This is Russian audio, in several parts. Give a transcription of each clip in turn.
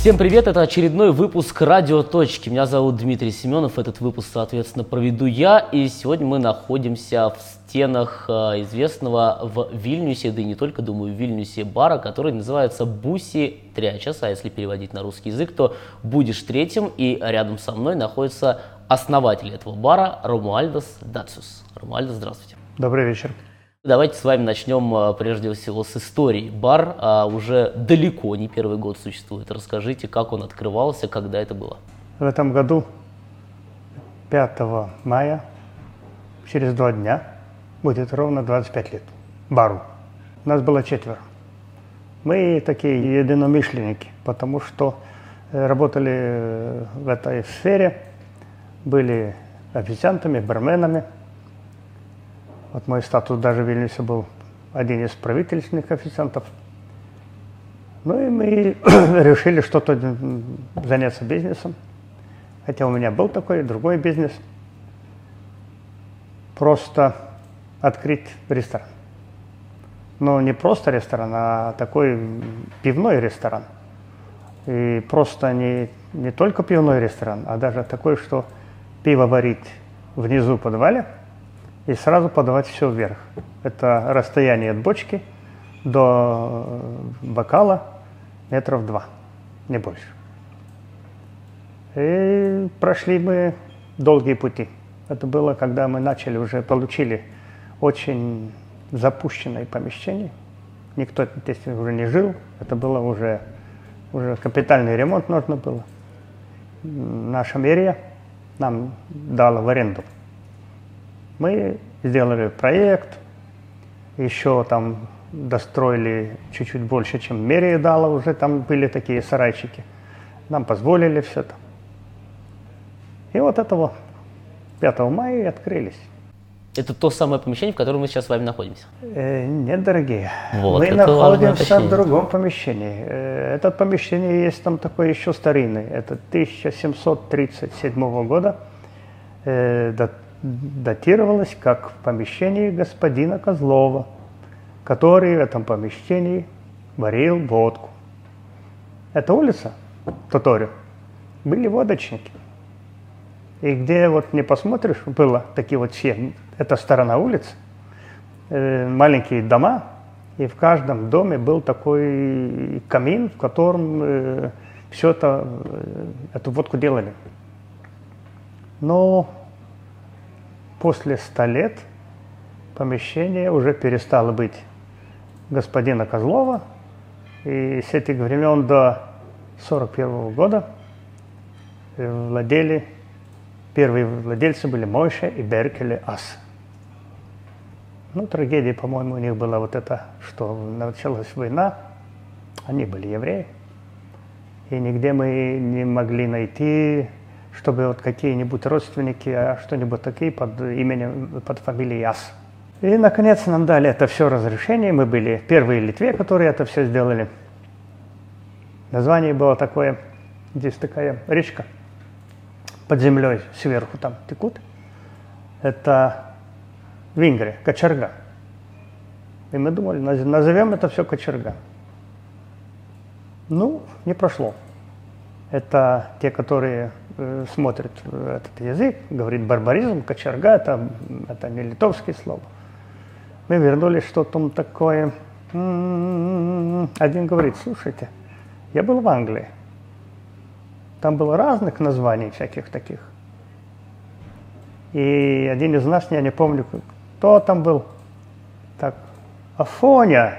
Всем привет, это очередной выпуск «Радио Точки». Меня зовут Дмитрий Семенов, этот выпуск, соответственно, проведу я. И сегодня мы находимся в стенах э, известного в Вильнюсе, да и не только, думаю, в Вильнюсе бара, который называется «Буси Трячас», а если переводить на русский язык, то «Будешь третьим», и рядом со мной находится основатель этого бара Ромуальдос Дациус. Ромуальдос, здравствуйте. Добрый вечер. Давайте с вами начнем э, прежде всего с истории. Бар а, уже далеко не первый год существует. Расскажите, как он открывался, когда это было? В этом году 5 мая, через два дня, будет ровно 25 лет бару. Нас было четверо. Мы такие единомышленники, потому что э, работали э, в этой сфере, были официантами, барменами – вот мой статус даже в Вильнюсе был один из правительственных официантов. Ну и мы решили что-то заняться бизнесом. Хотя у меня был такой другой бизнес. Просто открыть ресторан. Но не просто ресторан, а такой пивной ресторан. И просто не, не только пивной ресторан, а даже такой, что пиво варить внизу подвале – и сразу подавать все вверх. Это расстояние от бочки до э, бокала метров два, не больше. И прошли мы долгие пути. Это было, когда мы начали, уже получили очень запущенное помещение. Никто здесь уже не жил. Это было уже, уже капитальный ремонт нужно было. Наша мэрия нам дала в аренду мы сделали проект, еще там достроили чуть-чуть больше, чем мерия дала, уже там были такие сарайчики. Нам позволили все это. И вот этого 5 мая и открылись. Это то самое помещение, в котором мы сейчас с вами находимся? Э, нет, дорогие. Вот, мы находимся в другом помещении. Э, это помещение есть там такое еще старинное. Это 1737 года. Э, датировалось как помещение господина Козлова, который в этом помещении варил водку. Эта улица, Тоторю, были водочники. И где вот не посмотришь, было такие вот все, это сторона улицы, э, маленькие дома, и в каждом доме был такой камин, в котором э, все это, э, эту водку делали. Но после ста лет помещение уже перестало быть господина Козлова, и с этих времен до 1941 года владели, первые владельцы были Мойша и Беркеле Ас. Ну, трагедия, по-моему, у них была вот это, что началась война, они были евреи, и нигде мы не могли найти чтобы вот какие-нибудь родственники, а что-нибудь такие под именем, под фамилией Яс. И, наконец, нам дали это все разрешение. Мы были первые в Литве, которые это все сделали. Название было такое, здесь такая речка под землей сверху там текут. Это Венгрия, Кочерга. И мы думали, назовем это все Кочерга. Ну, не прошло. Это те, которые Э, смотрит этот язык, говорит барбаризм, кочерга, это, это не литовские слова. Мы вернулись, что там такое. Один говорит, слушайте, я был в Англии. Там было разных названий всяких таких. И один из нас, я не помню, кто там был, так, Афоня,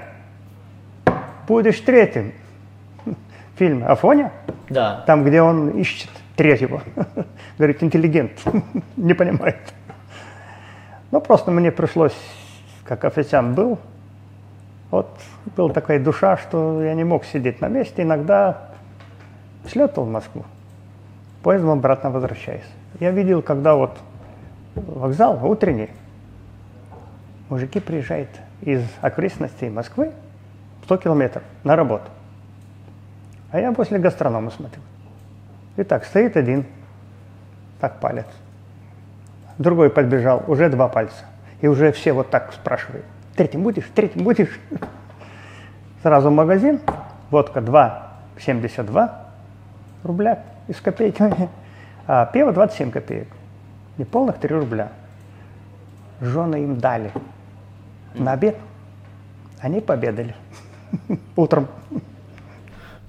будешь третьим. Фильм Афоня? Да. Там, где он ищет третьего. Говорит, интеллигент, не понимает. Ну, просто мне пришлось, как официант был, вот была такая душа, что я не мог сидеть на месте. Иногда слетал в Москву, поездом обратно возвращаясь. Я видел, когда вот вокзал утренний, мужики приезжают из окрестностей Москвы 100 километров на работу. А я после гастронома смотрю. И так, стоит один, так палец. Другой подбежал, уже два пальца. И уже все вот так спрашивают. Третьим будешь? Третьим будешь? Сразу в магазин, водка 2,72, рубля и с копейками, а пиво 27 копеек. Не полных 3 рубля. Жены им дали на обед. Они победили утром.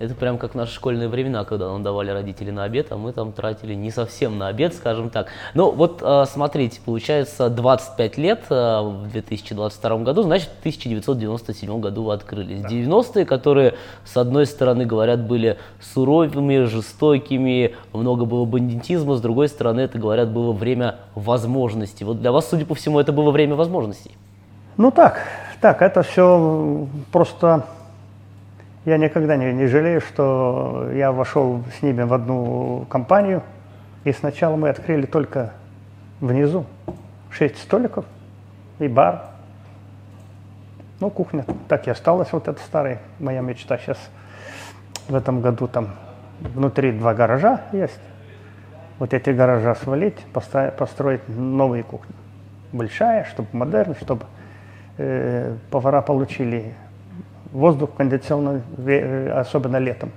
Это прям как наши школьные времена, когда нам давали родители на обед, а мы там тратили не совсем на обед, скажем так. Ну вот э, смотрите, получается 25 лет э, в 2022 году, значит в 1997 году вы открылись. Да. 90-е, которые с одной стороны, говорят, были суровыми, жестокими, много было бандитизма, с другой стороны, это, говорят, было время возможностей. Вот для вас, судя по всему, это было время возможностей. Ну так, так, это все просто я никогда не, не жалею, что я вошел с ними в одну компанию, и сначала мы открыли только внизу шесть столиков и бар. Ну, кухня так и осталась, вот эта старая моя мечта. Сейчас в этом году там внутри два гаража есть. Вот эти гаража свалить, построить новые кухни. Большая, чтобы модерн, чтобы э, повара получили воздух кондиционный, э, особенно летом,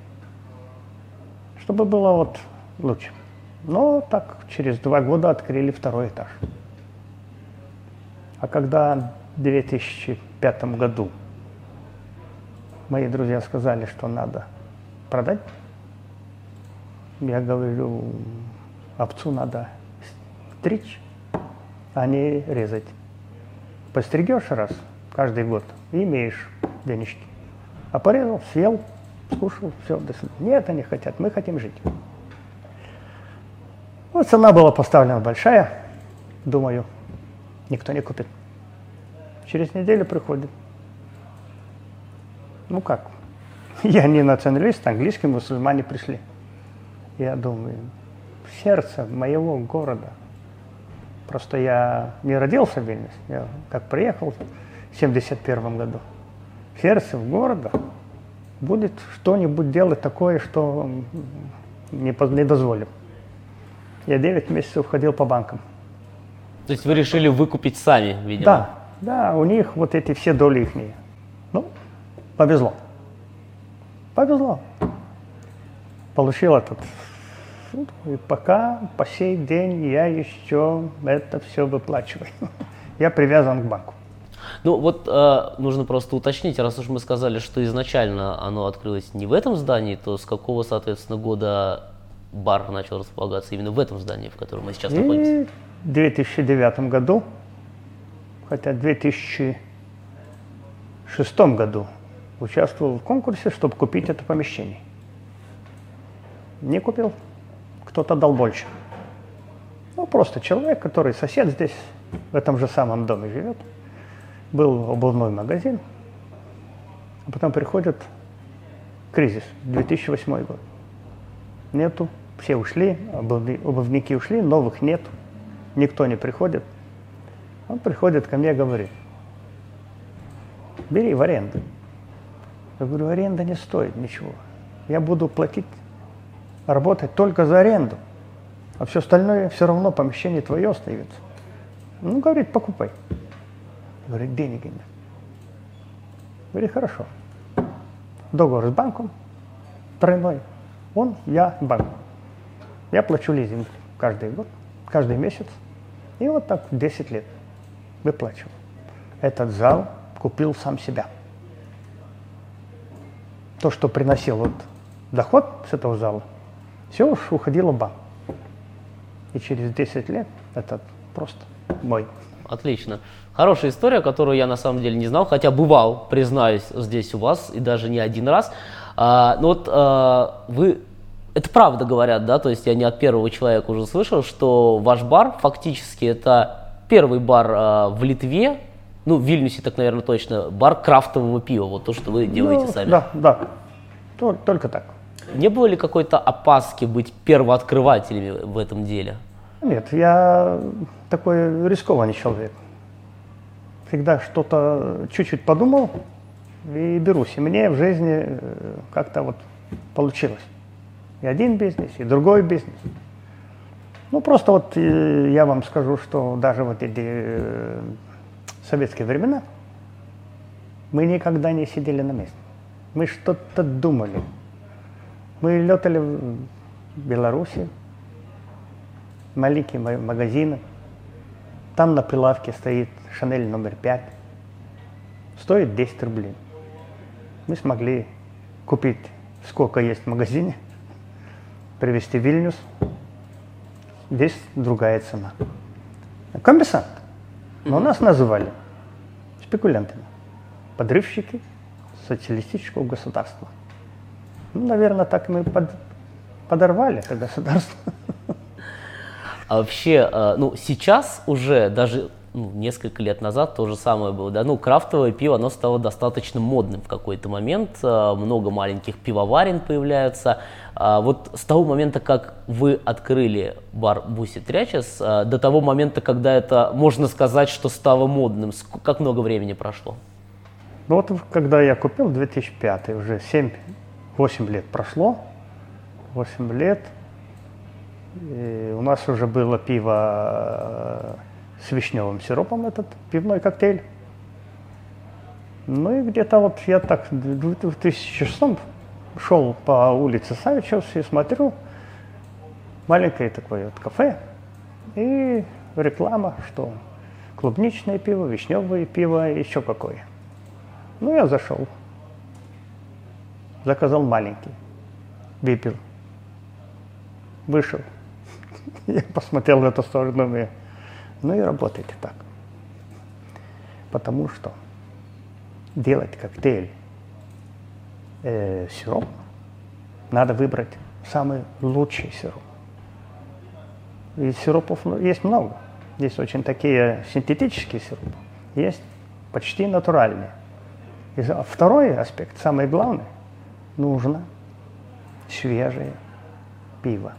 чтобы было вот лучше. Но так через два года открыли второй этаж. А когда в 2005 году мои друзья сказали, что надо продать, я говорю, овцу надо стричь, а не резать. Постригешь раз каждый год имеешь денежки. А порезал, съел, скушал, все, до свидания. Нет, они хотят, мы хотим жить. Вот цена была поставлена большая, думаю, никто не купит. Через неделю приходит. Ну как? Я не националист, английские мусульмане пришли. Я думаю, сердце моего города. Просто я не родился в Вильнюсе. Я как приехал в 71 году сердце города будет что-нибудь делать такое, что не, не дозволим. Я 9 месяцев ходил по банкам. То есть вы решили выкупить сами, видимо? Да, да, у них вот эти все доли их. Ну, повезло. Повезло. Получил этот и пока по сей день я еще это все выплачиваю. Я привязан к банку. Ну вот э, нужно просто уточнить, раз уж мы сказали, что изначально оно открылось не в этом здании, то с какого, соответственно, года бар начал располагаться именно в этом здании, в котором мы сейчас и находимся? В 2009 году, хотя в 2006 году участвовал в конкурсе, чтобы купить это помещение. Не купил, кто-то дал больше. Ну, просто человек, который сосед здесь, в этом же самом доме живет – был обувной магазин, а потом приходит кризис, 2008 год. Нету, все ушли, обувники ушли, новых нет, никто не приходит. Он приходит ко мне и говорит, бери в аренду. Я говорю, аренда не стоит ничего. Я буду платить, работать только за аренду. А все остальное все равно помещение твое остается. Ну, говорит, покупай. Говорит, денег нет. Говорит, хорошо. Договор с банком тройной. Он, я, банк. Я плачу лизинг каждый год, каждый месяц. И вот так 10 лет выплачивал. Этот зал купил сам себя. То, что приносил вот доход с этого зала, все уж уходило в банк. И через 10 лет этот просто мой. Отлично. Хорошая история, которую я на самом деле не знал, хотя бывал, признаюсь, здесь у вас, и даже не один раз. А, ну вот а, вы, это правда говорят, да, то есть я не от первого человека уже слышал, что ваш бар фактически это первый бар а, в Литве, ну, в Вильнюсе так, наверное, точно, бар крафтового пива, вот то, что вы делаете ну, сами. Да, да, только так. Не было ли какой-то опаски быть первооткрывателями в этом деле? Нет, я такой рискованный человек всегда что-то чуть-чуть подумал и берусь. И мне в жизни э, как-то вот получилось. И один бизнес, и другой бизнес. Ну, просто вот э, я вам скажу, что даже вот эти э, советские времена мы никогда не сидели на месте. Мы что-то думали. Мы летали в Беларуси, маленькие магазины. Там на прилавке стоит Шанель номер 5. Стоит 10 рублей. Мы смогли купить сколько есть в магазине, привезти в Вильнюс. Здесь другая цена. Коммерсант. Но нас называли спекулянтами, подрывщики социалистического государства. Ну, наверное, так мы под, подорвали это государство. А вообще, э, ну, сейчас уже, даже ну, несколько лет назад то же самое было, да, ну, крафтовое пиво, оно стало достаточно модным в какой-то момент, э, много маленьких пивоварен появляются. А вот с того момента, как вы открыли бар Буси Трячес, э, до того момента, когда это, можно сказать, что стало модным, как много времени прошло? Ну вот, когда я купил, 2005, уже 7-8 лет прошло, 8 лет – у нас уже было пиво э, с вишневым сиропом, этот пивной коктейль. Ну и где-то вот я так в 2006 шел по улице Савичевс и смотрю, маленькое такое вот кафе, и реклама, что клубничное пиво, вишневое пиво, еще какое. Ну, я зашел, заказал маленький, выпил, вышел – Я посмотрел в эту сторону, и, ну и работайте так. Потому что делать коктейль э, сироп, надо выбрать самый лучший сироп. И сиропов ну, есть много. Есть очень такие синтетические сиропы, есть почти натуральные. И второй аспект, самый главный, нужно свежее пиво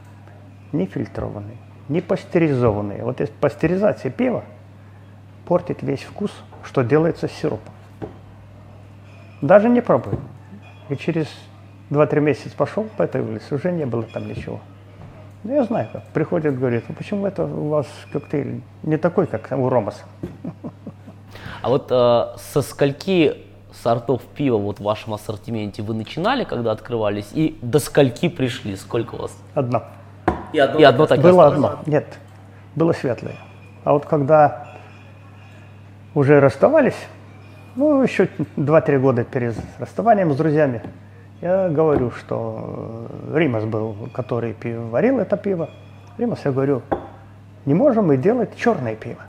не фильтрованный, не пастеризованный. Вот пастеризация пива портит весь вкус, что делается с сиропом. Даже не пробуй. И через 2-3 месяца пошел по этой улице, уже не было там ничего. Ну, я знаю, как. Приходит, говорит, ну почему это у вас коктейль не такой, как у Ромаса? А вот э, со скольки сортов пива вот в вашем ассортименте вы начинали, когда открывались, и до скольки пришли? Сколько у вас? Одна. И одно, и одно так Было одно. Нет, было светлое. А вот когда уже расставались, ну, еще 2-3 года перед расставанием с друзьями, я говорю, что Римас был, который пиво, варил это пиво. Римас, я говорю, не можем мы делать черное пиво.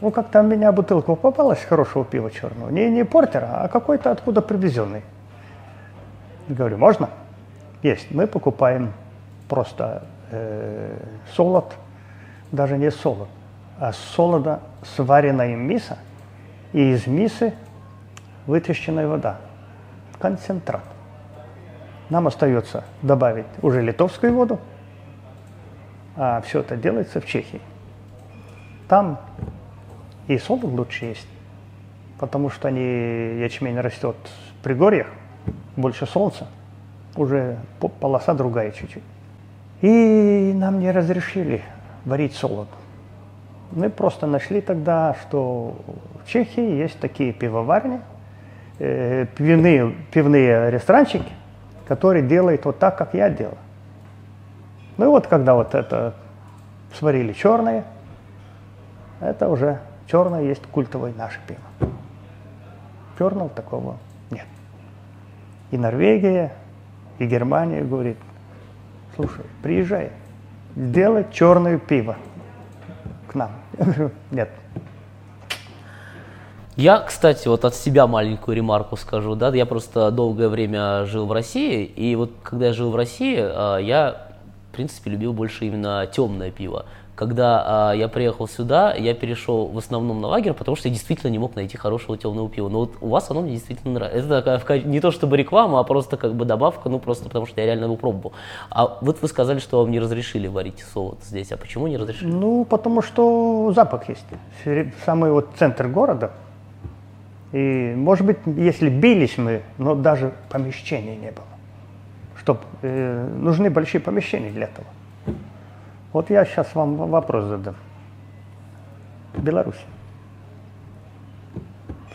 Ну, как там у меня бутылка попалась хорошего пива черного. Не, не портера, а какой-то откуда привезенный. Говорю, можно? Есть. Мы покупаем просто э, солод, даже не солод, а солода сваренная миса и из мисы вытащенная вода, концентрат. Нам остается добавить уже литовскую воду, а все это делается в Чехии. Там и солод лучше есть, потому что они, ячмень растет в пригорьях, больше солнца, уже полоса другая чуть-чуть. И нам не разрешили варить солод. Мы просто нашли тогда, что в Чехии есть такие пивоварни, э, пивные, пивные ресторанчики, которые делают вот так, как я делал. Ну и вот когда вот это сварили черное, это уже черное есть культовое наше пиво. Черного такого нет. И Норвегия, и Германия говорит, слушай, приезжай, сделай черное пиво к нам. Я говорю, нет. Я, кстати, вот от себя маленькую ремарку скажу, да, я просто долгое время жил в России, и вот когда я жил в России, а, я, в принципе, любил больше именно темное пиво когда а, я приехал сюда, я перешел в основном на лагерь, потому что я действительно не мог найти хорошего темного пива. Но вот у вас оно мне действительно нравится. Это такая, не то чтобы реклама, а просто как бы добавка, ну просто потому что я реально его пробовал. А вот вы сказали, что вам не разрешили варить солод здесь. А почему не разрешили? Ну, потому что запах есть. Самый вот центр города. И, может быть, если бились мы, но даже помещения не было. Чтоб, э, нужны большие помещения для этого. Вот я сейчас вам вопрос задам. Беларусь.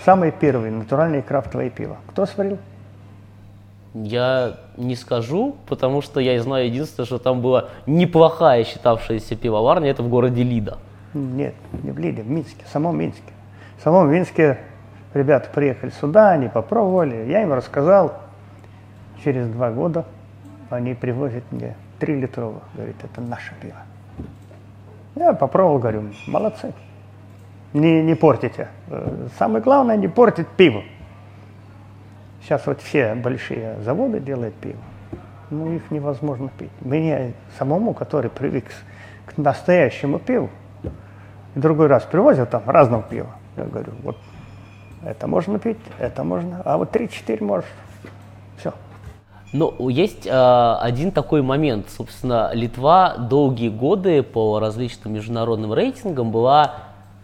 Самые первые натуральные крафтовые пиво. Кто сварил? Я не скажу, потому что я знаю единственное, что там была неплохая считавшаяся пивоварня, это в городе Лида. Нет, не в Лиде, в Минске, в самом Минске. В самом Минске ребята приехали сюда, они попробовали, я им рассказал. Через два года они привозят мне 3 литровых, говорит, это наше пиво. Я попробовал, говорю, молодцы, не, не портите. Э, самое главное, не портить пиво. Сейчас вот все большие заводы делают пиво, ну их невозможно пить. Мне самому, который привык к настоящему пиву, другой раз привозят там разного пива, я говорю, вот это можно пить, это можно, а вот 3-4 можешь, все. Но есть э, один такой момент. Собственно, Литва долгие годы по различным международным рейтингам была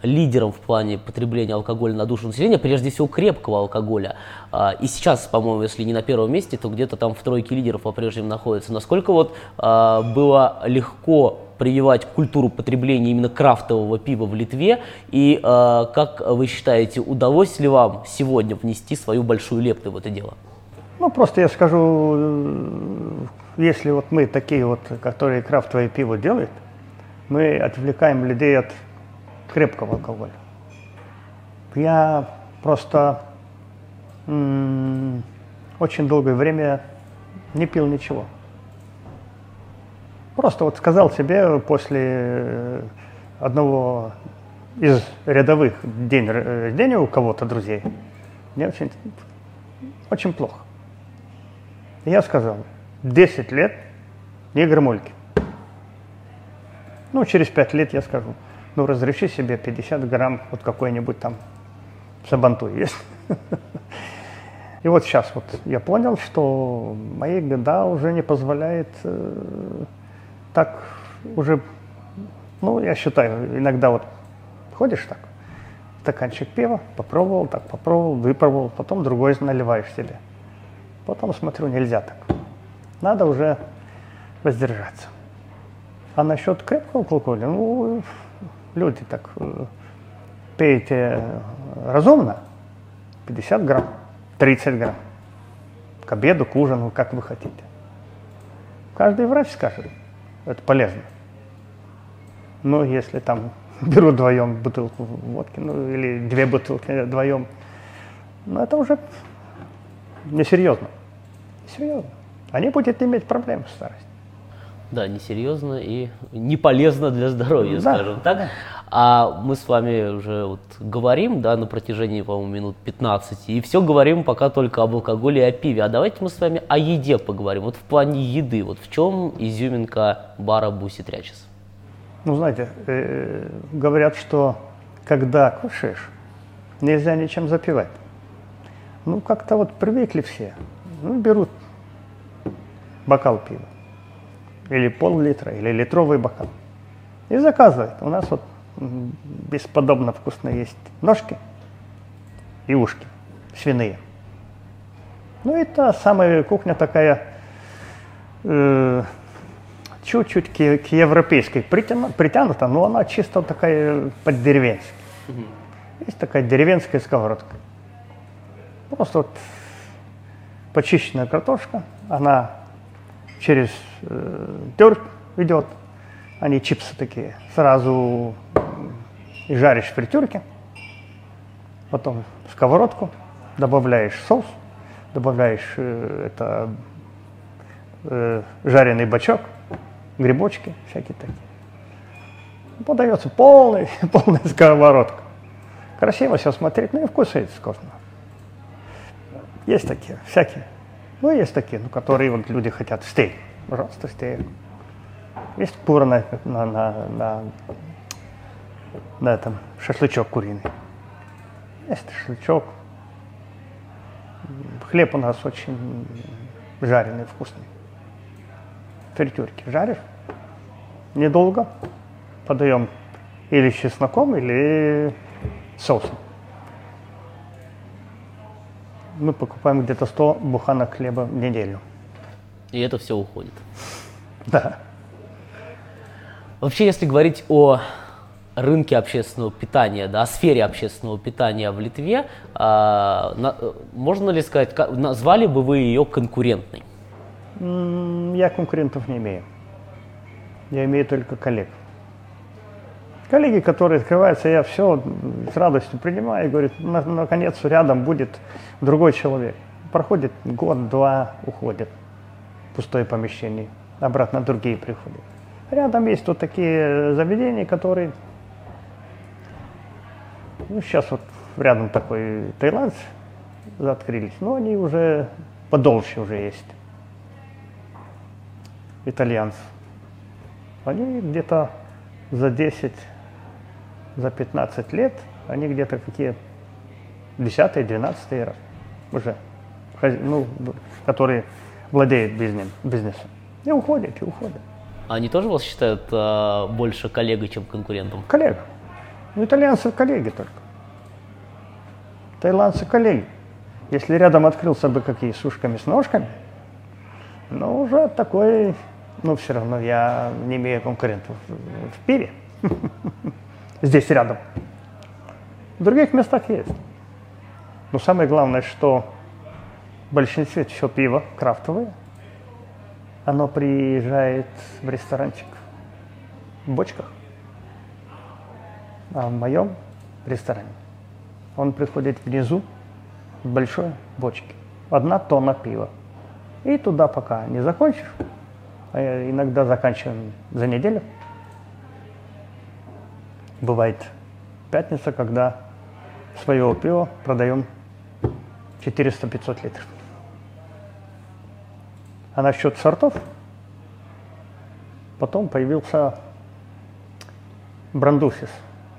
лидером в плане потребления алкоголя на душу населения, прежде всего крепкого алкоголя. Э, и сейчас, по-моему, если не на первом месте, то где-то там в тройке лидеров по-прежнему находится. Насколько вот э, было легко прививать культуру потребления именно крафтового пива в Литве? И как вы считаете, удалось ли вам сегодня внести свою большую лепту в это дело? Ну, просто я скажу, если вот мы такие вот, которые крафтовое пиво делают, мы отвлекаем людей от крепкого алкоголя. Я просто очень долгое время не пил ничего. Просто вот сказал себе после э, одного из рядовых день рождения у кого-то друзей, мне очень, очень плохо. Я сказал, 10 лет не грамульки. Ну, через 5 лет я скажу, ну, разреши себе 50 грамм вот какой-нибудь там сабантуй есть. И вот сейчас вот я понял, что мои года уже не позволяет э, так уже, ну, я считаю, иногда вот ходишь так, стаканчик пива, попробовал, так попробовал, выпробовал, потом другой наливаешь себе. Потом смотрю, нельзя так. Надо уже воздержаться. А насчет крепкого алкоголя, ну, люди так э, пейте разумно, 50 грамм, 30 грамм, к обеду, к ужину, как вы хотите. Каждый врач скажет, это полезно. Но если там берут вдвоем бутылку водки, ну или две бутылки вдвоем, ну это уже несерьезно. Серьезно. Они будут иметь проблемы в старости. Да, несерьезно и не полезно для здоровья, да, скажем так. Да. А мы с вами уже вот говорим, да, на протяжении, по-моему, минут 15, и все говорим пока только об алкоголе и о пиве. А давайте мы с вами о еде поговорим. Вот в плане еды, вот в чем изюминка бара Буси Трячес? Ну, знаете, э, говорят, что когда кушаешь, нельзя ничем запивать. Ну, как-то вот привыкли все. Ну, берут бокал пива. Или пол-литра, или литровый бокал. И заказывают. У нас вот бесподобно вкусно есть ножки и ушки свиные. Ну, это самая кухня такая э, чуть-чуть к, к европейской притянута, но она чисто такая под деревенской. Угу. Есть такая деревенская сковородка. Просто вот почищенная картошка, она через э, терк идет, они чипсы такие, сразу и жаришь в фритюрке, потом в сковородку, добавляешь соус, добавляешь э, это э, жареный бачок, грибочки всякие такие. Подается полный, полная сковородка. Красиво все смотреть, ну и вкусается вкусно. Есть такие, всякие. Ну, есть такие, ну, которые вот люди хотят стейк. Пожалуйста, стейк. Есть кура на, на, на, на, на этом, шашлычок куриный. Есть шашлычок. Хлеб у нас очень жареный, вкусный. Фритюрки жаришь, недолго, подаем или с чесноком, или соусом мы покупаем где-то 100 буханок хлеба в неделю. И это все уходит. Да. Вообще, если говорить о рынке общественного питания, да, о сфере общественного питания в Литве, а, на, можно ли сказать, как, назвали бы вы ее конкурентной? Я конкурентов не имею. Я имею только коллег. Коллеги, которые открываются, я все с радостью принимаю и говорю, наконец рядом будет другой человек. Проходит год-два, уходит. Пустое помещение. Обратно другие приходят. Рядом есть вот такие заведения, которые... Ну, сейчас вот рядом такой таиландцы открылись, но они уже подольше уже есть. Итальянцы. Они где-то за 10, за 15 лет, они где-то какие 10-12 раз уже, ну, которые владеют бизнесом. И уходят, и уходят. Они тоже вас считают э, больше коллегой, чем конкурентом? Коллега. Ну, итальянцы коллеги только. Таиландцы коллеги. Если рядом открылся бы какие с ушками, с ножками, ну, уже такой, ну, все равно я не имею конкурентов в пиве. Здесь рядом. В других местах есть. Но самое главное, что в большинстве все пиво крафтовое – оно приезжает в ресторанчик в бочках. А в моем ресторане он приходит внизу в большой бочке. Одна тонна пива. И туда пока не закончишь, а иногда заканчиваем за неделю. Бывает пятница, когда своего пива продаем 400-500 литров. А насчет сортов, потом появился брандусис,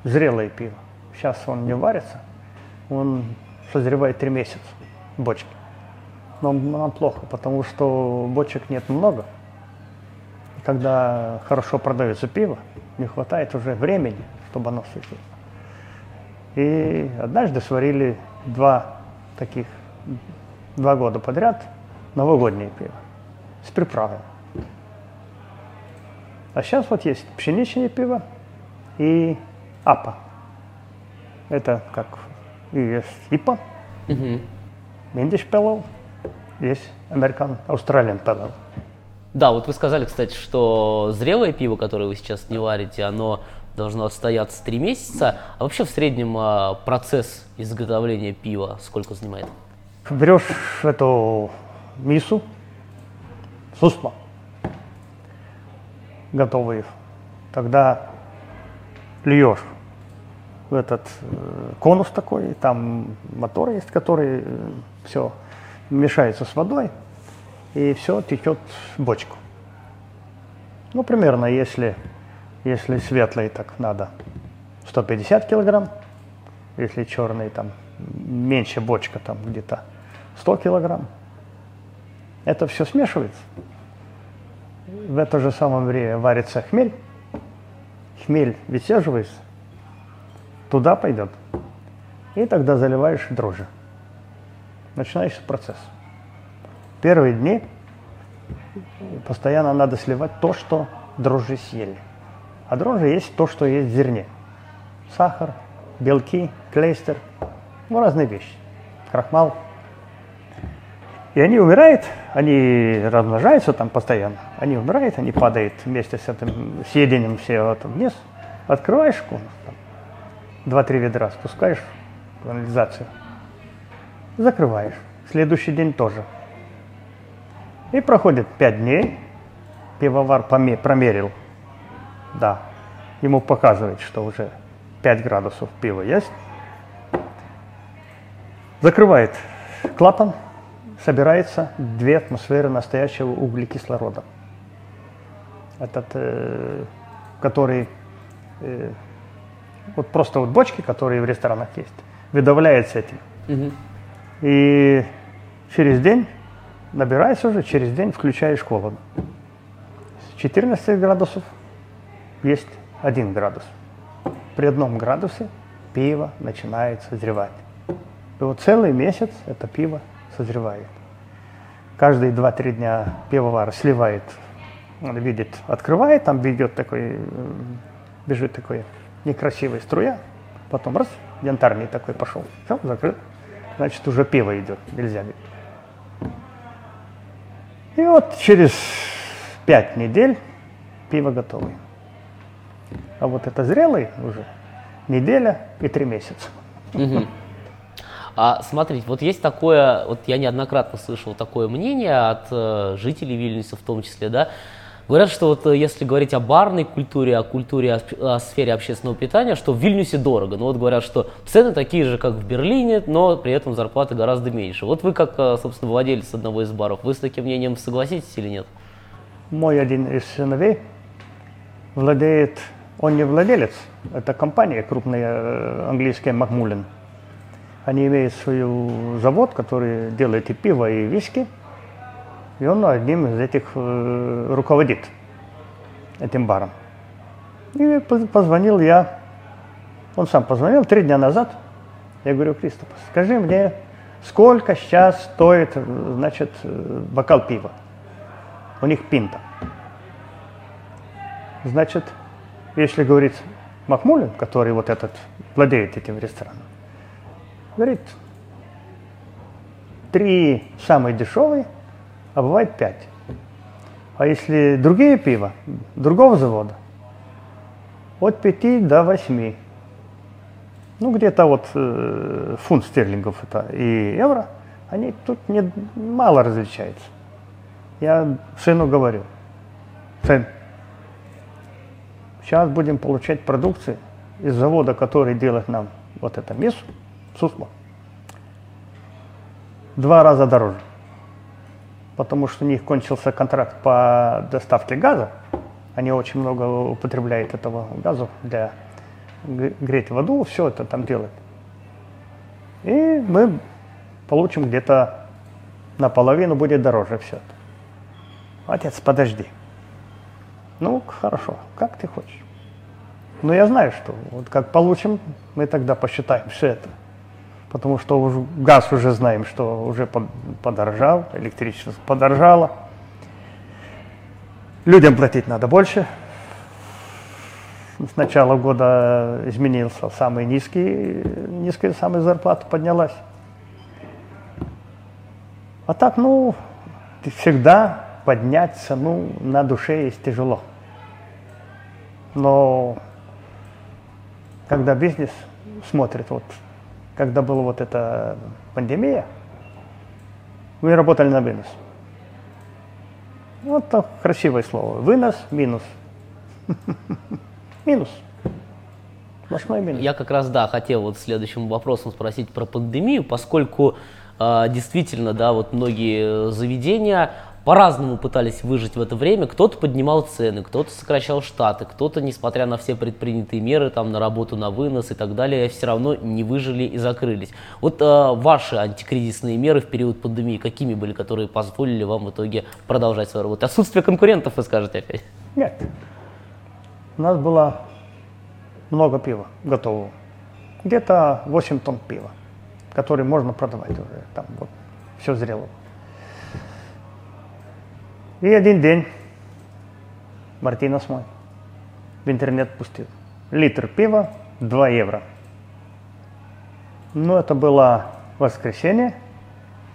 зрелое пиво. Сейчас он не варится, он созревает три месяца в бочке. Но нам плохо, потому что бочек нет много. И когда хорошо продается пиво, не хватает уже времени, чтобы оно сухило. И однажды сварили два таких, два года подряд новогоднее пиво с приправой. А сейчас вот есть пшеничное пиво и апа. Это как и есть ипа, пелл, есть американ, австралиан пелл. Да, вот вы сказали, кстати, что зрелое пиво, которое вы сейчас не варите, оно должно отстояться три месяца. А вообще в среднем а, процесс изготовления пива сколько занимает? Берешь эту мису, сусла готовые. Тогда льешь в этот э, конус такой, там мотор есть, который э, все мешается с водой, и все течет в бочку. Ну, примерно, если, если светлый, так надо 150 килограмм, если черный, там меньше бочка, там где-то 100 килограмм. Это все смешивается. В это же самое время варится хмель. Хмель высиживается, туда пойдет. И тогда заливаешь дрожжи. Начинается процесс. Первые дни постоянно надо сливать то, что дрожжи съели. А дрожжи есть то, что есть в зерне. Сахар, белки, клейстер, ну, разные вещи. Крахмал – и они умирают, они размножаются там постоянно, они умирают, они падают вместе с этим съедением все вот вниз. Открываешь комнату, два-три ведра спускаешь в канализацию, закрываешь. Следующий день тоже. И проходит пять дней, пивовар промерил, да, ему показывает, что уже 5 градусов пива есть. Закрывает клапан, собирается две атмосферы настоящего углекислорода. Этот, э, который, э, вот просто вот бочки, которые в ресторанах есть, выдавляется этим. Угу. И через день набирается уже, через день включаешь холод. С 14 градусов есть 1 градус. При одном градусе пиво начинает созревать. И вот целый месяц это пиво созревает. Каждые 2-3 дня пивовар сливает, он видит, открывает, там бежит такой, бежит такой некрасивая струя, потом раз, янтарный такой пошел, все, закрыл, значит уже пиво идет, нельзя бить. И вот через пять недель пиво готовое. А вот это зрелый уже неделя и три месяца. Мгм. А смотрите, вот есть такое, вот я неоднократно слышал такое мнение от э, жителей Вильнюса в том числе, да, говорят, что вот э, если говорить о барной культуре, о культуре, о, о сфере общественного питания, что в Вильнюсе дорого. Ну вот говорят, что цены такие же, как в Берлине, но при этом зарплаты гораздо меньше. Вот вы как, э, собственно, владелец одного из баров, вы с таким мнением согласитесь или нет? Мой один из сыновей владеет, он не владелец, это компания крупная э, английская Макмулин. Они имеют свой завод, который делает и пиво, и виски. И он одним из этих э, руководит этим баром. И поз- позвонил я, он сам позвонил три дня назад. Я говорю, Кристоф, скажи мне, сколько сейчас стоит, э, значит, бокал пива? У них пинта. Значит, если говорить Махмулин, который вот этот владеет этим рестораном, говорит, три самые дешевые, а бывает пять. А если другие пива, другого завода, от пяти до восьми. Ну, где-то вот э, фунт стерлингов это и евро, они тут не, мало различаются. Я сыну говорю, сын, сейчас будем получать продукцию из завода, который делает нам вот это мясо, сусло, два раза дороже. Потому что у них кончился контракт по доставке газа. Они очень много употребляют этого газа для греть воду, все это там делают. И мы получим где-то наполовину будет дороже все это. Отец, подожди. Ну, хорошо, как ты хочешь. Но я знаю, что вот как получим, мы тогда посчитаем все это. Потому что уже газ уже знаем, что уже под- подорожал, электричество подорожало. Людям платить надо больше. С начала года изменился самый низкий, низкая самая зарплата поднялась. А так, ну, всегда поднять цену на душе есть тяжело. Но когда бизнес смотрит, вот, когда была вот эта пандемия, мы работали на вынос. Вот так красивое слово. Вынос, минус. Минус. Сплошной минус. Я как раз, да, хотел вот следующим вопросом спросить про пандемию, поскольку э, действительно, да, вот многие заведения по-разному пытались выжить в это время. Кто-то поднимал цены, кто-то сокращал штаты, кто-то, несмотря на все предпринятые меры, там, на работу на вынос и так далее, все равно не выжили и закрылись. Вот э, ваши антикризисные меры в период пандемии, какими были, которые позволили вам в итоге продолжать свою работу? Отсутствие конкурентов, вы скажете опять? Нет. У нас было много пива готового. Где-то 8 тонн пива, который можно продавать уже. Там вот все зрело. И один день Мартинос мой в интернет пустил. Литр пива 2 евро. Ну, это было воскресенье.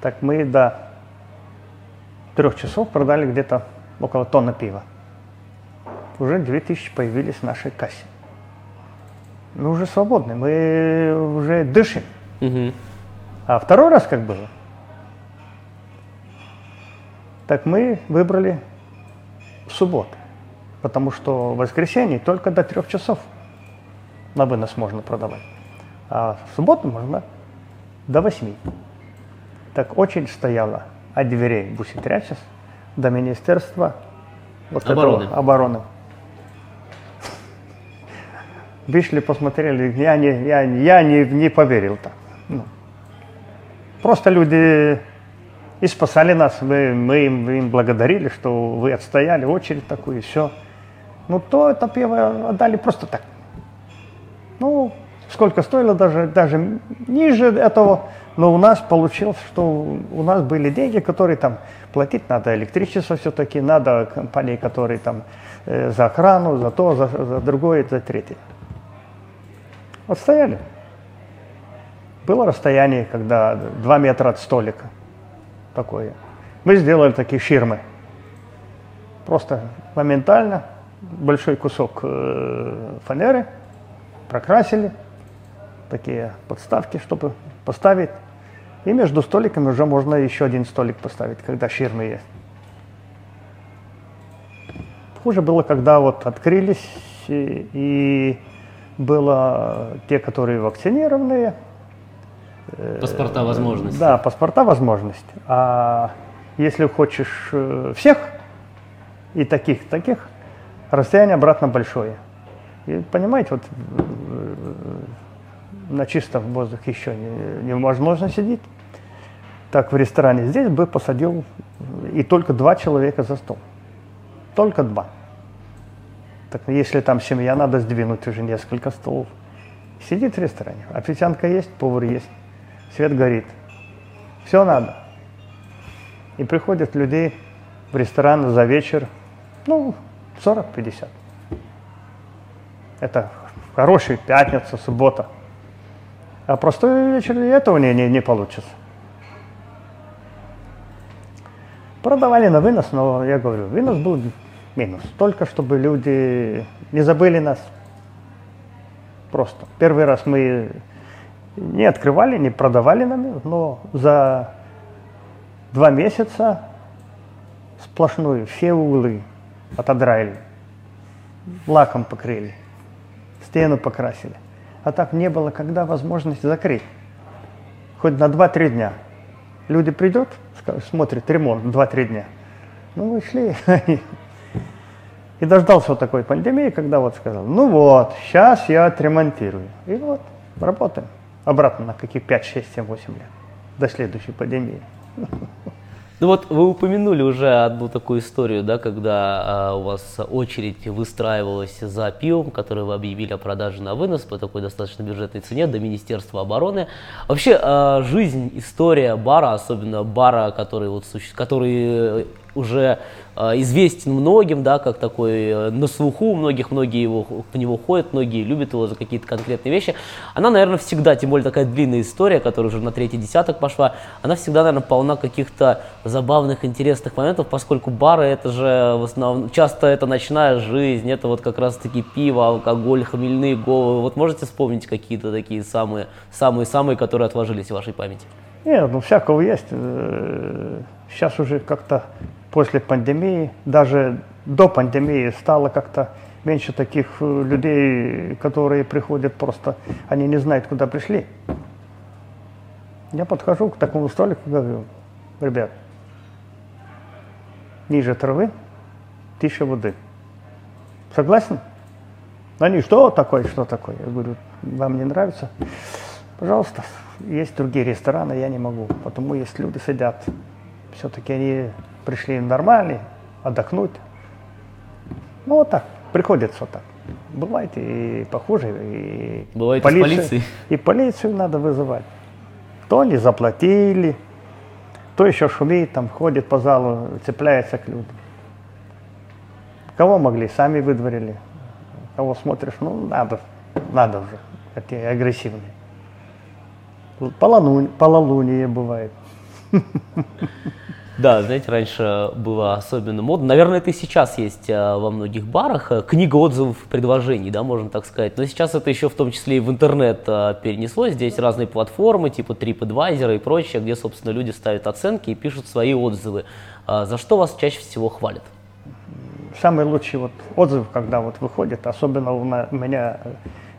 Так мы до трех часов продали где-то около тонны пива уже 2000 появились в нашей кассе. Мы уже свободны, мы уже дышим. Мгм. А второй раз как было? Так мы выбрали субботу, потому что в воскресенье только до трех часов на вынос можно продавать. А в субботу можно до восьми. Так очередь стояла от дверей Буситрячес до Министерства вот этого Обороны. обороны. Вышли, посмотрели, я не, я, я не, не поверил так. Ну, Просто люди и спасали нас, мы, мы им, им благодарили, что вы отстояли очередь такую, и все. Ну, то это пиво отдали просто так. Ну, сколько стоило, даже, даже ниже этого, но у нас получилось, что у нас были деньги, которые там платить надо, электричество все-таки, надо компании, которые там э, за охрану, за то, за, за другое, за третье. Вот стояли. Было расстояние, когда 2 метра от столика. Такое. Мы сделали такие ширмы. Просто моментально большой кусок э, фанеры прокрасили, такие подставки, чтобы поставить. И между столиками уже можно еще один столик поставить, когда ширмы есть. Хуже было, когда вот открылись и, было те, которые вакцинированные. Паспорта возможность. Да, паспорта возможность. А если хочешь э, всех и таких, таких, расстояние обратно большое. И понимаете, вот э, на чистом воздухе еще невозможно сидеть. Так в ресторане здесь бы посадил и только два человека за стол. Только два. Так если там семья, надо сдвинуть уже несколько столов. Сидит в ресторане, официантка есть, повар есть, свет горит. Все надо. И приходят людей в ресторан за вечер, ну, 40-50. Это хороший пятница, суббота. А простой вечер и этого не, не, не получится. Продавали на вынос, но я говорю, вынос был минус. Только чтобы люди не забыли нас. Просто. Первый раз мы не открывали, не продавали нам, но за два месяца сплошную все углы отодрали, лаком покрыли, стену покрасили. А так не было когда возможности закрыть. Хоть на 2-3 дня. Люди придут, смотрят ремонт 2-3 дня. Ну, мы шли, И дождался вот такой пандемии, когда вот сказал, ну вот, сейчас я отремонтирую. И вот, работаем. Обратно на каких 5, 6, 7, 8 лет. До следующей пандемии. Ну вот вы упомянули уже одну такую историю, да, когда а, у вас очередь выстраивалась за пивом, который вы объявили о продаже на вынос по такой достаточно бюджетной цене до Министерства обороны. Вообще а, жизнь, история бара, особенно бара, который, вот, который уже э, известен многим, да, как такой э, на слуху, многих, многие его, в него ходят, многие любят его за какие-то конкретные вещи. Она, наверное, всегда, тем более такая длинная история, которая уже на третий десяток пошла, она всегда, наверное, полна каких-то забавных, интересных моментов, поскольку бары это же в основном, часто это ночная жизнь, это вот как раз-таки пиво, алкоголь, хмельные головы. Вот можете вспомнить какие-то такие самые, самые, самые, которые отложились в вашей памяти? Нет, ну всякого есть. Сейчас э, уже как-то после пандемии, даже до пандемии стало как-то меньше таких э, людей, которые приходят просто, они не знают, куда пришли. Я подхожу к такому столику и говорю, ребят, ниже травы тише воды. Согласен? Они, что такое, что такое? Я говорю, вам не нравится? Пожалуйста, есть другие рестораны, я не могу. Потому есть люди сидят, все-таки они пришли нормальные, отдохнуть. Ну вот так, приходится вот так. Бывает и похуже, и Бывает полицию, полиции. И полицию надо вызывать. То не заплатили, то еще шумит, там ходит по залу, цепляется к людям. Кого могли, сами выдворили. Кого смотришь, ну надо, надо уже, такие агрессивные. Пололуние бывает. Да, знаете, раньше было особенно модно. Наверное, это и сейчас есть а, во многих барах. Э, книга отзывов предложений, да, можно так сказать. Но сейчас это еще в том числе и в интернет а, перенеслось. Здесь разные платформы, типа TripAdvisor и прочее, где, собственно, люди ставят оценки и пишут свои отзывы. А, за что вас чаще всего хвалят? Самый лучший вот отзыв, когда вот выходит, особенно у меня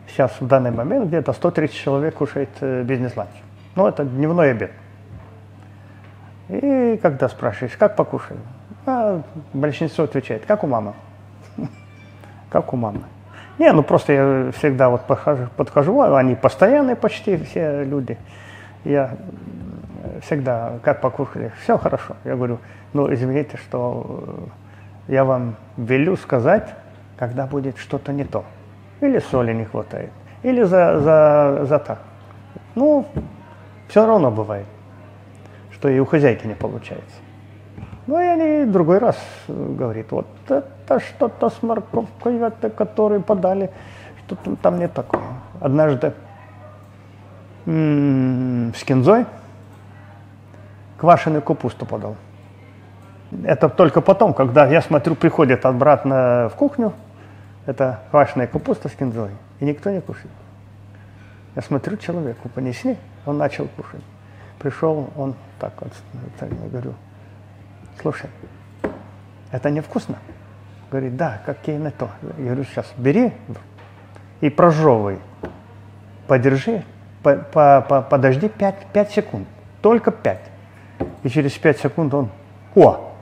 сейчас в данный момент где-то 130 человек кушает э, бизнес-ланч. Ну, это дневной обед. И когда спрашиваешь, как покушали, а большинство отвечает, как у мамы. Как у мамы. Не, ну просто я всегда вот подхожу, подхожу, они постоянные почти все люди. Я всегда, как покушали, все хорошо. Я говорю, ну извините, что я вам велю сказать, когда будет что-то не то. Или соли не хватает, или за, за, за так. Ну, все равно бывает что и у хозяйки не получается. Ну и они другой раз э, говорит, вот это что-то с морковкой, это, который подали, что-то там не такое. однажды м, с кинзой квашеную капусту подал. Это только потом, когда я смотрю, приходит обратно в кухню, это квашеная капуста с кинзой, и никто не кушает. Я смотрю, человеку понесли, он начал кушать. Пришел, он так вот, я говорю, слушай, это невкусно? Говорит, да, какие на то. Я говорю, сейчас бери и прожевывай. Подержи, по, по, по, подожди 5, 5 секунд, только 5. И через 5 секунд он, о,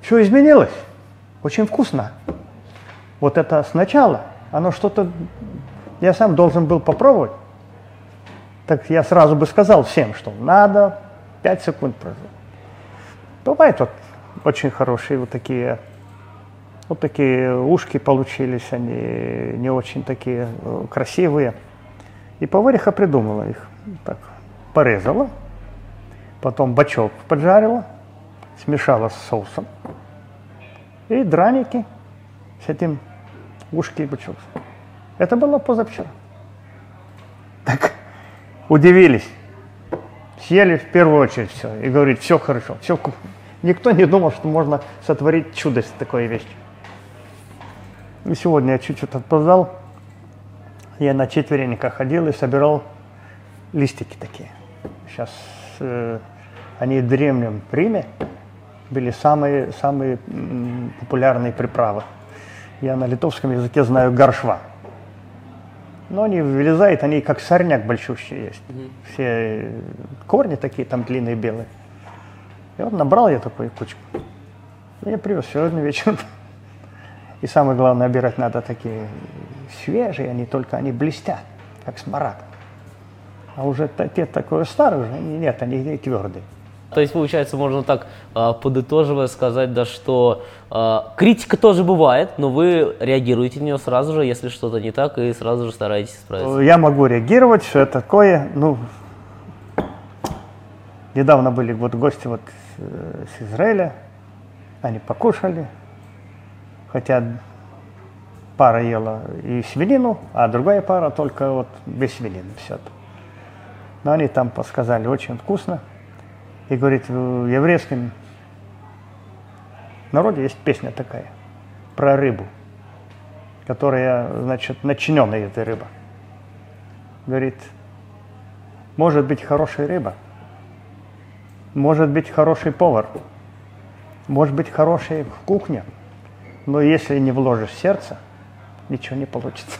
все изменилось, очень вкусно. Вот это сначала, оно что-то, я сам должен был попробовать. Так я сразу бы сказал всем, что надо 5 секунд прожить. Бывает вот очень хорошие вот такие, вот такие ушки получились, они не очень такие э, красивые. И повариха придумала их. Так, порезала, потом бачок поджарила, смешала с соусом. И драники с этим ушки и бачок. Это было позавчера. Так удивились. Съели в первую очередь все. И говорит, все хорошо, все Никто не думал, что можно сотворить чудо с такой вещью. Сегодня я чуть-чуть отпоздал. Я на четвереньках ходил и собирал листики такие. Сейчас э, они в древнем Риме были самые, самые популярные приправы. Я на литовском языке знаю горшва. Но они вылезают, они как сорняк большущий есть. Угу. Все корни такие там длинные белые. И вот набрал я такую кучку. И я привез сегодня вечером. И самое главное, набирать надо такие свежие, они только они блестят, как смарагд. А уже те такое старые уже, нет, они твердые. То есть, получается, можно так, а, подытоживая, сказать, да, что э, критика тоже бывает, но вы реагируете на нее сразу же, если что-то не так, и сразу же стараетесь справиться. Я могу реагировать, что это такое, ну, недавно были вот гости вот э, с Израиля, они покушали, хотя пара ела и свинину, а другая пара только вот без свинины все. Но они там подсказали очень вкусно. И говорит, в еврейском народе есть песня такая про рыбу, которая, значит, начиненная этой рыба. Говорит, может быть хорошая рыба, может быть хороший повар, может быть хорошая кухня, но если не вложишь сердце, ничего не получится.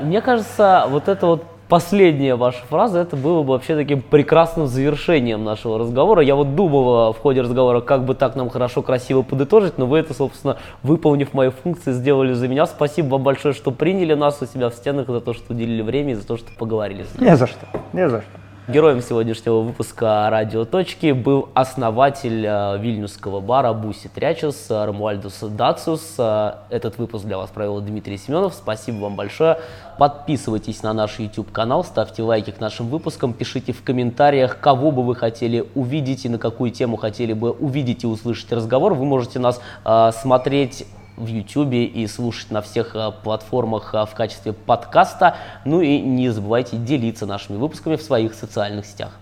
Мне кажется, вот это вот последняя ваша фраза, это было бы вообще таким прекрасным завершением нашего разговора. Я вот думал в ходе разговора, как бы так нам хорошо, красиво подытожить, но вы это, собственно, выполнив мои функции, сделали за меня. Спасибо вам большое, что приняли нас у себя в стенах, за то, что уделили время и за то, что поговорили с нами. Не за что, не за что. Героем сегодняшнего выпуска «Радио Точки» был основатель э, вильнюсского бара «Буси Трячус» Рамуальдус Дациус. Э, этот выпуск для вас провел Дмитрий Семенов. Спасибо вам большое. Подписывайтесь на наш YouTube-канал, ставьте лайки к нашим выпускам, пишите в комментариях, кого бы вы хотели увидеть и на какую тему хотели бы увидеть и услышать разговор. Вы можете нас э, смотреть в YouTube и слушать на всех э, платформах э, в качестве подкаста. Ну и не забывайте делиться нашими выпусками в своих социальных сетях.